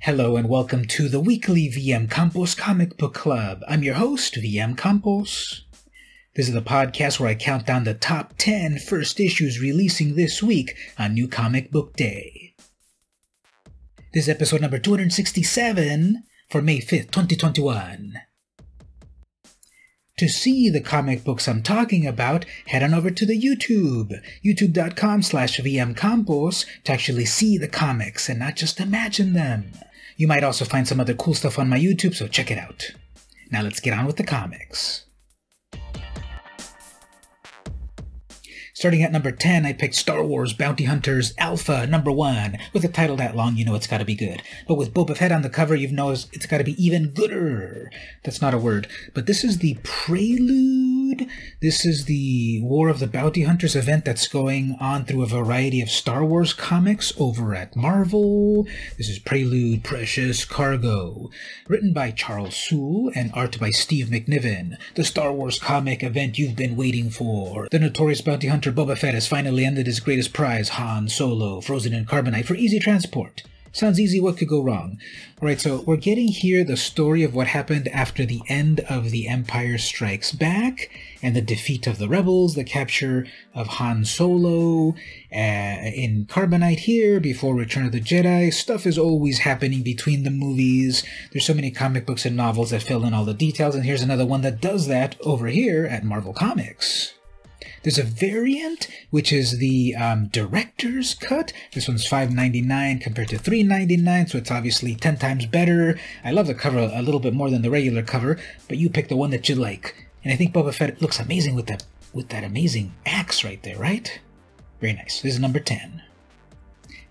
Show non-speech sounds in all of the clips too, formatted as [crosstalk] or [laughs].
Hello and welcome to the weekly VM Campos Comic Book Club. I'm your host, VM Campos. This is the podcast where I count down the top 10 first issues releasing this week on New Comic Book Day. This is episode number 267 for May 5th, 2021. To see the comic books I'm talking about, head on over to the YouTube, youtube.com slash vmcampos, to actually see the comics and not just imagine them. You might also find some other cool stuff on my YouTube, so check it out. Now let's get on with the comics. Starting at number 10, I picked Star Wars Bounty Hunters Alpha number 1. With a title that long, you know it's gotta be good. But with Boba Fett on the cover, you know it's gotta be even gooder. That's not a word. But this is the prelude. This is the War of the Bounty Hunters event that's going on through a variety of Star Wars comics over at Marvel. This is Prelude Precious Cargo. Written by Charles Soule and art by Steve McNiven. The Star Wars comic event you've been waiting for. The notorious bounty hunter Boba Fett has finally ended his greatest prize, Han Solo, frozen in carbonite for easy transport. Sounds easy, what could go wrong? Alright, so we're getting here the story of what happened after the end of The Empire Strikes Back and the defeat of the rebels, the capture of Han Solo uh, in Carbonite here before Return of the Jedi. Stuff is always happening between the movies. There's so many comic books and novels that fill in all the details, and here's another one that does that over here at Marvel Comics. There's a variant, which is the um, director's cut. This one's $5.99 compared to $3.99, so it's obviously 10 times better. I love the cover a little bit more than the regular cover, but you pick the one that you like. And I think Boba Fett looks amazing with that with that amazing axe right there, right? Very nice. This is number 10.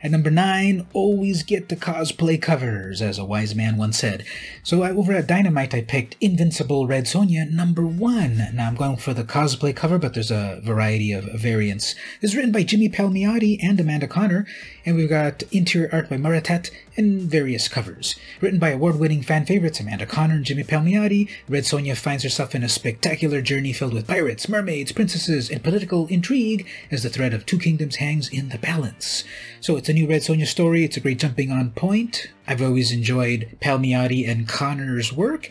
At number 9, always get the cosplay covers, as a wise man once said. So I, over at Dynamite, I picked Invincible Red Sonja number 1. Now I'm going for the cosplay cover, but there's a variety of variants. It's written by Jimmy Palmiotti and Amanda Conner, and we've got interior art by Moritat and various covers. Written by award-winning fan favorites Amanda Conner and Jimmy Palmiotti, Red Sonja finds herself in a spectacular journey filled with pirates, mermaids, princesses, and political intrigue as the thread of two kingdoms hangs in the balance. So it's a new Red Sonja story. It's a great jumping on point. I've always enjoyed Palmiotti and Conner's work.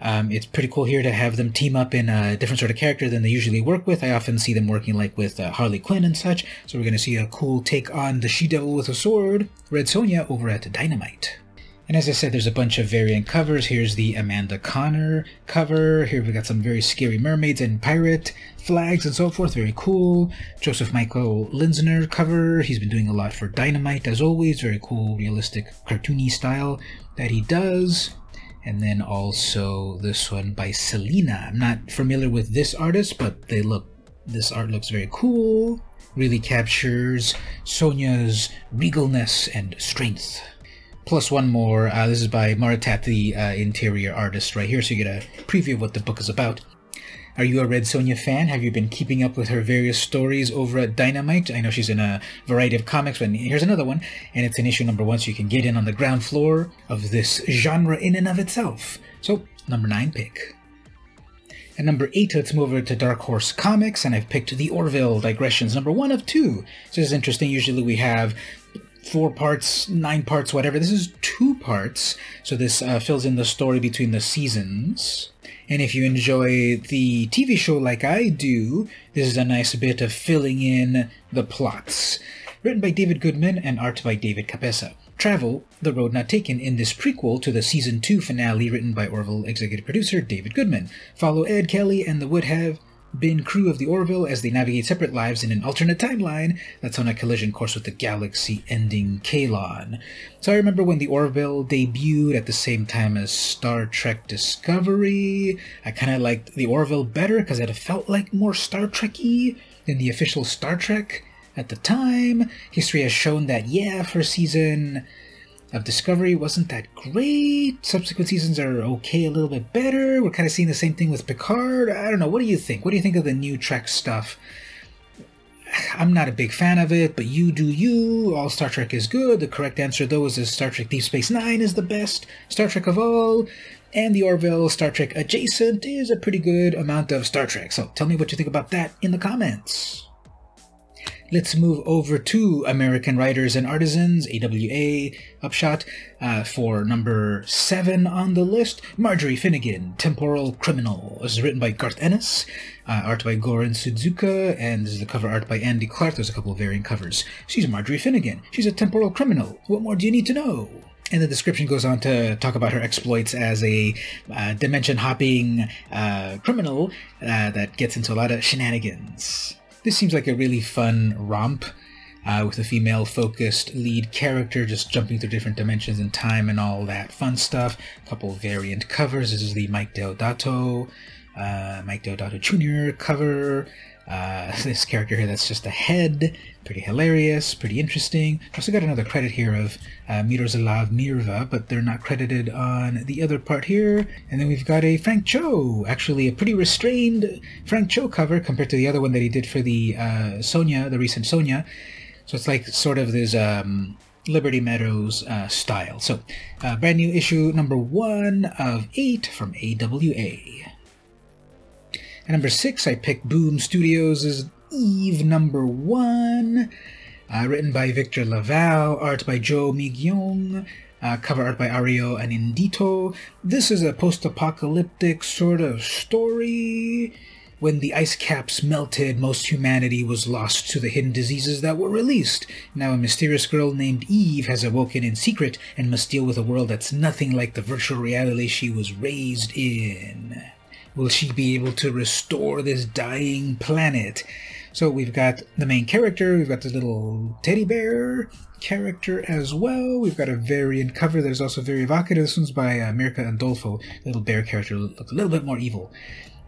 Um, it's pretty cool here to have them team up in a different sort of character than they usually work with. I often see them working like with uh, Harley Quinn and such. So we're going to see a cool take on the She Devil with a sword, Red Sonja, over at Dynamite. And as I said, there's a bunch of variant covers. Here's the Amanda Conner cover. Here we got some very scary mermaids and pirate flags and so forth. Very cool. Joseph Michael Linsner cover. He's been doing a lot for Dynamite as always. Very cool, realistic, cartoony style that he does. And then also this one by Selena. I'm not familiar with this artist, but they look. This art looks very cool. Really captures Sonja's regalness and strength plus one more. Uh, this is by Moritat, the uh, interior artist, right here, so you get a preview of what the book is about. Are you a Red Sonja fan? Have you been keeping up with her various stories over at Dynamite? I know she's in a variety of comics, but here's another one, and it's an issue number one, so you can get in on the ground floor of this genre in and of itself. So, number nine pick. At number eight, let's move over to Dark Horse Comics, and I've picked the Orville Digressions, number one of two. So this is interesting. Usually we have four parts, nine parts, whatever. This is two parts, so this uh, fills in the story between the seasons. And if you enjoy the TV show like I do, this is a nice bit of filling in the plots. Written by David Goodman and art by David Cabeza. Travel, The Road Not Taken, in this prequel to the season 2 finale written by Orville executive producer David Goodman. Follow Ed Kelly and the Would Have been crew of the Orville as they navigate separate lives in an alternate timeline that's on a collision course with the galaxy ending Kaylon. So I remember when the Orville debuted at the same time as Star Trek Discovery. I kind of liked the Orville better because it felt like more Star Trekky than the official Star Trek at the time. History has shown that, yeah, for season of Discovery wasn't that great. Subsequent seasons are okay, a little bit better. We're kind of seeing the same thing with Picard. I don't know. What do you think? What do you think of the new Trek stuff? I'm not a big fan of it, but you do you. All Star Trek is good. The correct answer, though, is Star Trek Deep Space Nine is the best Star Trek of all. And the Orville Star Trek adjacent is a pretty good amount of Star Trek. So tell me what you think about that in the comments. Let's move over to American Writers and Artisans, AWA, Upshot, uh, for number seven on the list. Marjorie Finnegan, Temporal Criminal. This is written by Garth Ennis, uh, art by Goran Sudzuka, and this is the cover art by Andy Clark. There's a couple of variant covers. She's Marjorie Finnegan. She's a temporal criminal. What more do you need to know? And the description goes on to talk about her exploits as a uh, dimension hopping uh, criminal uh, that gets into a lot of shenanigans. This seems like a really fun romp uh, with a female focused lead character just jumping through different dimensions in time and all that fun stuff. A couple variant covers. This is the Mike Deodato, uh, Mike Deodato Jr. cover. Uh, [laughs] this character here that's just a head, pretty hilarious, pretty interesting. Also got another credit here of uh, Miroslav Mrva, but they're not credited on the other part here. And then we've got a Frank Cho, actually a pretty restrained Frank Cho cover compared to the other one that he did for the uh, Sonja, the recent Sonja. So it's like sort of this um, Liberty Meadows uh, style. So uh, brand new issue number one of eight from AWA. At number six, I picked Boom Studios' Eve number one, uh, written by Victor LaValle, art by Jo Mi-gyeong, uh, cover art by Ario Anindito. This is a post apocalyptic sort of story. When the ice caps melted, most humanity was lost to the hidden diseases that were released. Now, a mysterious girl named Eve has awoken in secret and must deal with a world that's nothing like the virtual reality she was raised in. Will she be able to restore this dying planet? So we've got the main character, we've got the little teddy bear character as well. We've got a variant cover that is also very evocative. This one's by uh, Mirka Andolfo. Little bear character looks a little bit more evil.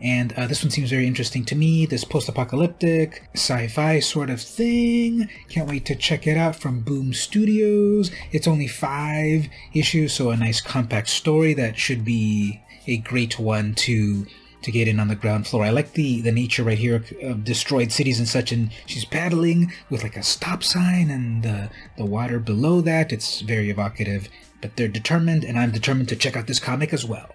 And uh, this one seems very interesting to me. This post apocalyptic, sci fi sort of thing. Can't wait to check it out from Boom Studios. It's only five issues, so a nice compact story that should be a great one to to get in on the ground floor. I like the the nature right here of destroyed cities and such, and she's paddling with like a stop sign and the the water below that. It's very evocative, but they're determined, and I'm determined to check out this comic as well.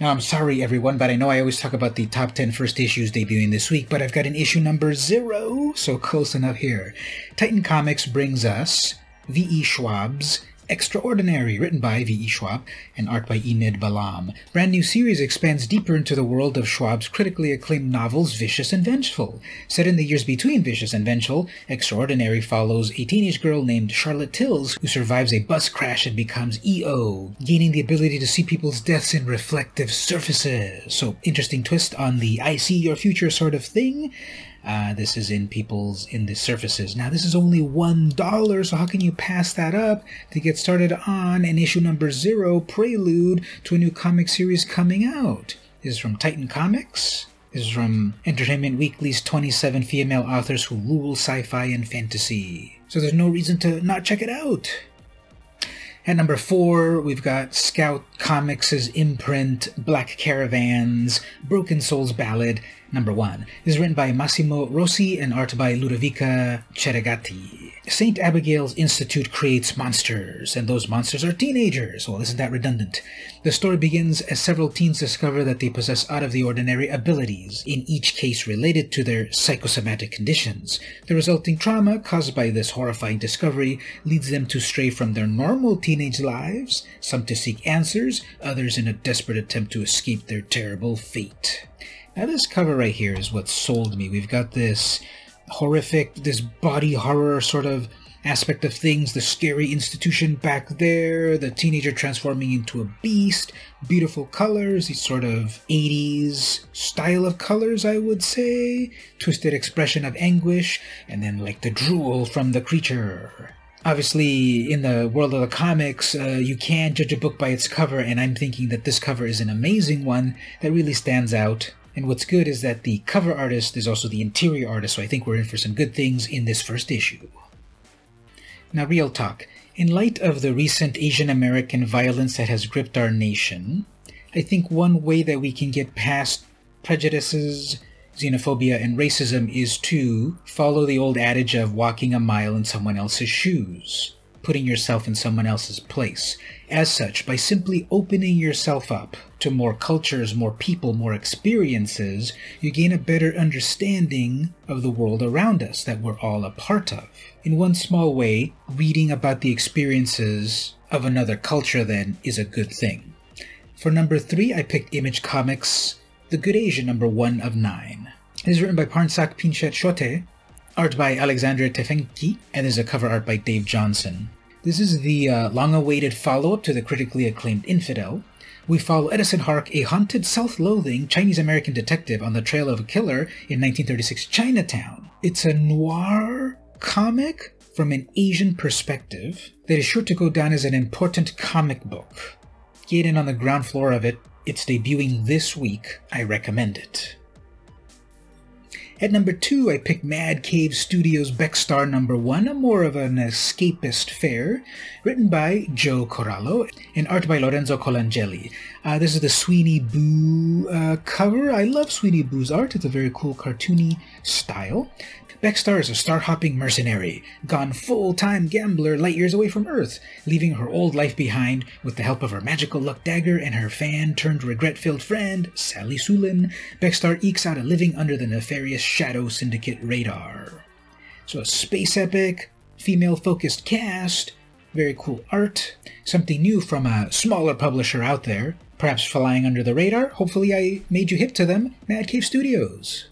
Now, I'm sorry, everyone, but I know I always talk about the top 10 first issues debuting this week, but I've got an issue number zero, so close enough here. Titan Comics brings us V.E. Schwab's Extraordinary, written by V.E. Schwab and art by Enid Balam. Brand new series expands deeper into the world of Schwab's critically acclaimed novels Vicious and Vengeful. Set in the years between Vicious and Vengeful, Extraordinary follows a teenage girl named Charlotte Tills who survives a bus crash and becomes EO, gaining the ability to see people's deaths in reflective surfaces. So, interesting twist on the I see your future sort of thing. Uh, this is in people's in the surfaces. Now this is only one dollar, so how can you pass that up to get started on an issue number zero prelude to a new comic series coming out? This is from Titan Comics. This is from Entertainment Weekly's 27 female authors who rule sci-fi and fantasy. So there's no reason to not check it out. At number four, we've got Scout Comics' imprint, Black Caravans, Broken Souls Ballad, number one. This is written by Massimo Rossi and art by Ludovica Ceregatti. St. Abigail's Institute creates monsters, and those monsters are teenagers. Well, isn't that redundant? The story begins as several teens discover that they possess out of the ordinary abilities, in each case related to their psychosomatic conditions. The resulting trauma caused by this horrifying discovery leads them to stray from their normal teenage lives, some to seek answers, others in a desperate attempt to escape their terrible fate. Now, this cover right here is what sold me. We've got this horrific, this body horror sort of aspect of things, the scary institution back there, the teenager transforming into a beast, beautiful colors, these sort of 80s style of colors, I would say, twisted expression of anguish, and then like the drool from the creature. Obviously, in the world of the comics, uh, you can't judge a book by its cover, and I'm thinking that this cover is an amazing one that really stands out. And what's good is that the cover artist is also the interior artist, so I think we're in for some good things in this first issue. Now, real talk. In light of the recent Asian American violence that has gripped our nation, I think one way that we can get past prejudices, xenophobia, and racism is to follow the old adage of walking a mile in someone else's shoes. Putting yourself in someone else's place. As such, by simply opening yourself up to more cultures, more people, more experiences, you gain a better understanding of the world around us that we're all a part of. In one small way, reading about the experiences of another culture then is a good thing. For number three, I picked Image Comics The Good Asian, number one of nine. It is written by Pornsak Pichetshote, art by Alexandre Tefenkgi, and there's a cover art by Dave Johnson. This is the uh, long awaited follow up to the critically acclaimed Infidel. We follow Edison Hark, a haunted, self loathing Chinese American detective on the trail of a killer in 1936 Chinatown. It's a noir comic from an Asian perspective that is sure to go down as an important comic book. Get in on the ground floor of it. It's debuting this week. I recommend it. At number two, I picked Mad Cave Studios Becstar number one, a more of an escapist fare, written by Joe Corallo and art by Lorenzo Colangeli. Uh, this is the Sweeney Boo uh, cover. I love Sweeney Boo's art. It's a very cool cartoony style. Becstar is a star hopping mercenary, gone full time gambler light years away from Earth, leaving her old life behind with the help of her magical luck dagger and her fan turned regret filled friend, Sally Sulin. Becstar ekes out a living under the nefarious Shadow Syndicate radar. So, a space epic, female focused cast, very cool art, something new from a smaller publisher out there, perhaps flying under the radar. Hopefully, I made you hip to them, Mad Cave Studios.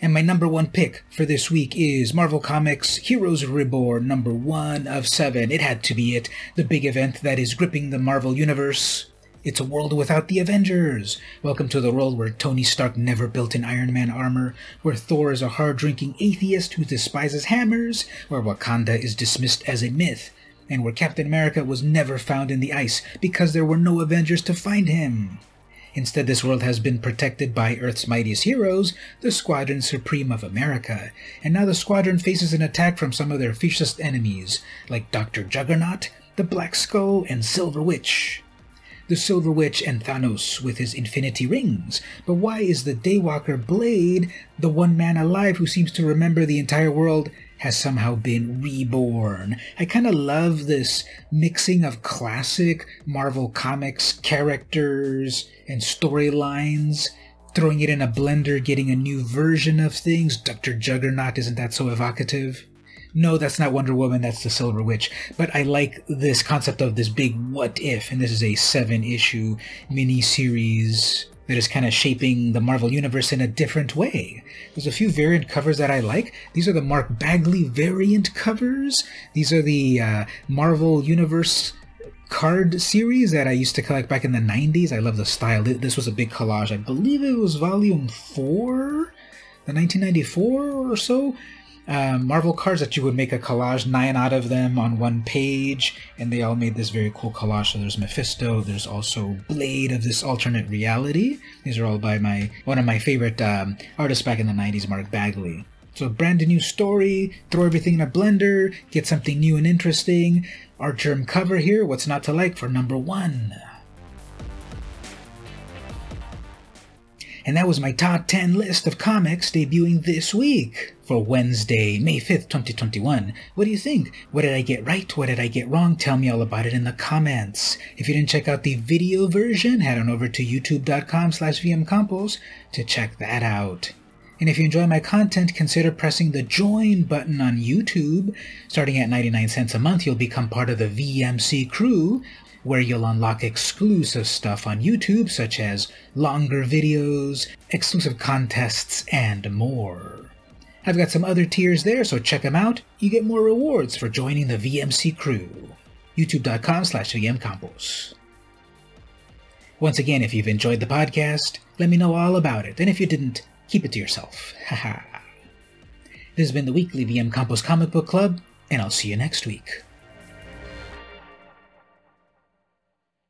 And my number one pick for this week is Marvel Comics Heroes Reborn, number one of seven. It had to be it, the big event that is gripping the Marvel Universe. It's a world without the Avengers. Welcome to the world where Tony Stark never built an Iron Man armor, where Thor is a hard drinking atheist who despises hammers, where Wakanda is dismissed as a myth, and where Captain America was never found in the ice because there were no Avengers to find him. Instead, this world has been protected by Earth's mightiest heroes, the Squadron Supreme of America, and now the squadron faces an attack from some of their fiercest enemies, like Dr. Juggernaut, the Black Skull, and Silver Witch. The Silver Witch and Thanos with his infinity rings. But why is the Daywalker Blade the one man alive who seems to remember the entire world has somehow been reborn. I kind of love this mixing of classic Marvel Comics characters and storylines, throwing it in a blender, getting a new version of things. Dr. Juggernaut, isn't that so evocative? No, that's not Wonder Woman, that's the Silver Witch. But I like this concept of this big what if, and this is a seven issue mini series that is kind of shaping the Marvel Universe in a different way. There's a few variant covers that I like. These are the Mark Bagley variant covers. These are the uh, Marvel Universe card series that I used to collect back in the 90s. I love the style. This was a big collage. I believe it was volume 4, the 1994 or so um, Marvel cards that you would make a collage, nine out of them on one page, and they all made this very cool collage. So there's Mephisto, there's also Blade of this alternate reality. These are all by my one of my favorite um, artists back in the 90s, Mark Bagley. So brand new story, throw everything in a blender, get something new and interesting. Artgerm cover here, what's not to like for number one? And that was my top 10 list of comics debuting this week for Wednesday, May 5th, 2021. What do you think? What did I get right? What did I get wrong? Tell me all about it in the comments. If you didn't check out the video version, head on over to youtube.com slash vmcampos to check that out. And if you enjoy my content, consider pressing the join button on YouTube. Starting at 99 cents a month, you'll become part of the VMC crew, where you'll unlock exclusive stuff on YouTube, such as longer videos, exclusive contests, and more. I've got some other tiers there, so check them out. You get more rewards for joining the VMC crew. youtube.com slash vmcampos. Once again, if you've enjoyed the podcast, let me know all about it, and if you didn't, keep it to yourself. Haha. [laughs] this has been the weekly VM Campos Comic Book Club, and I'll see you next week.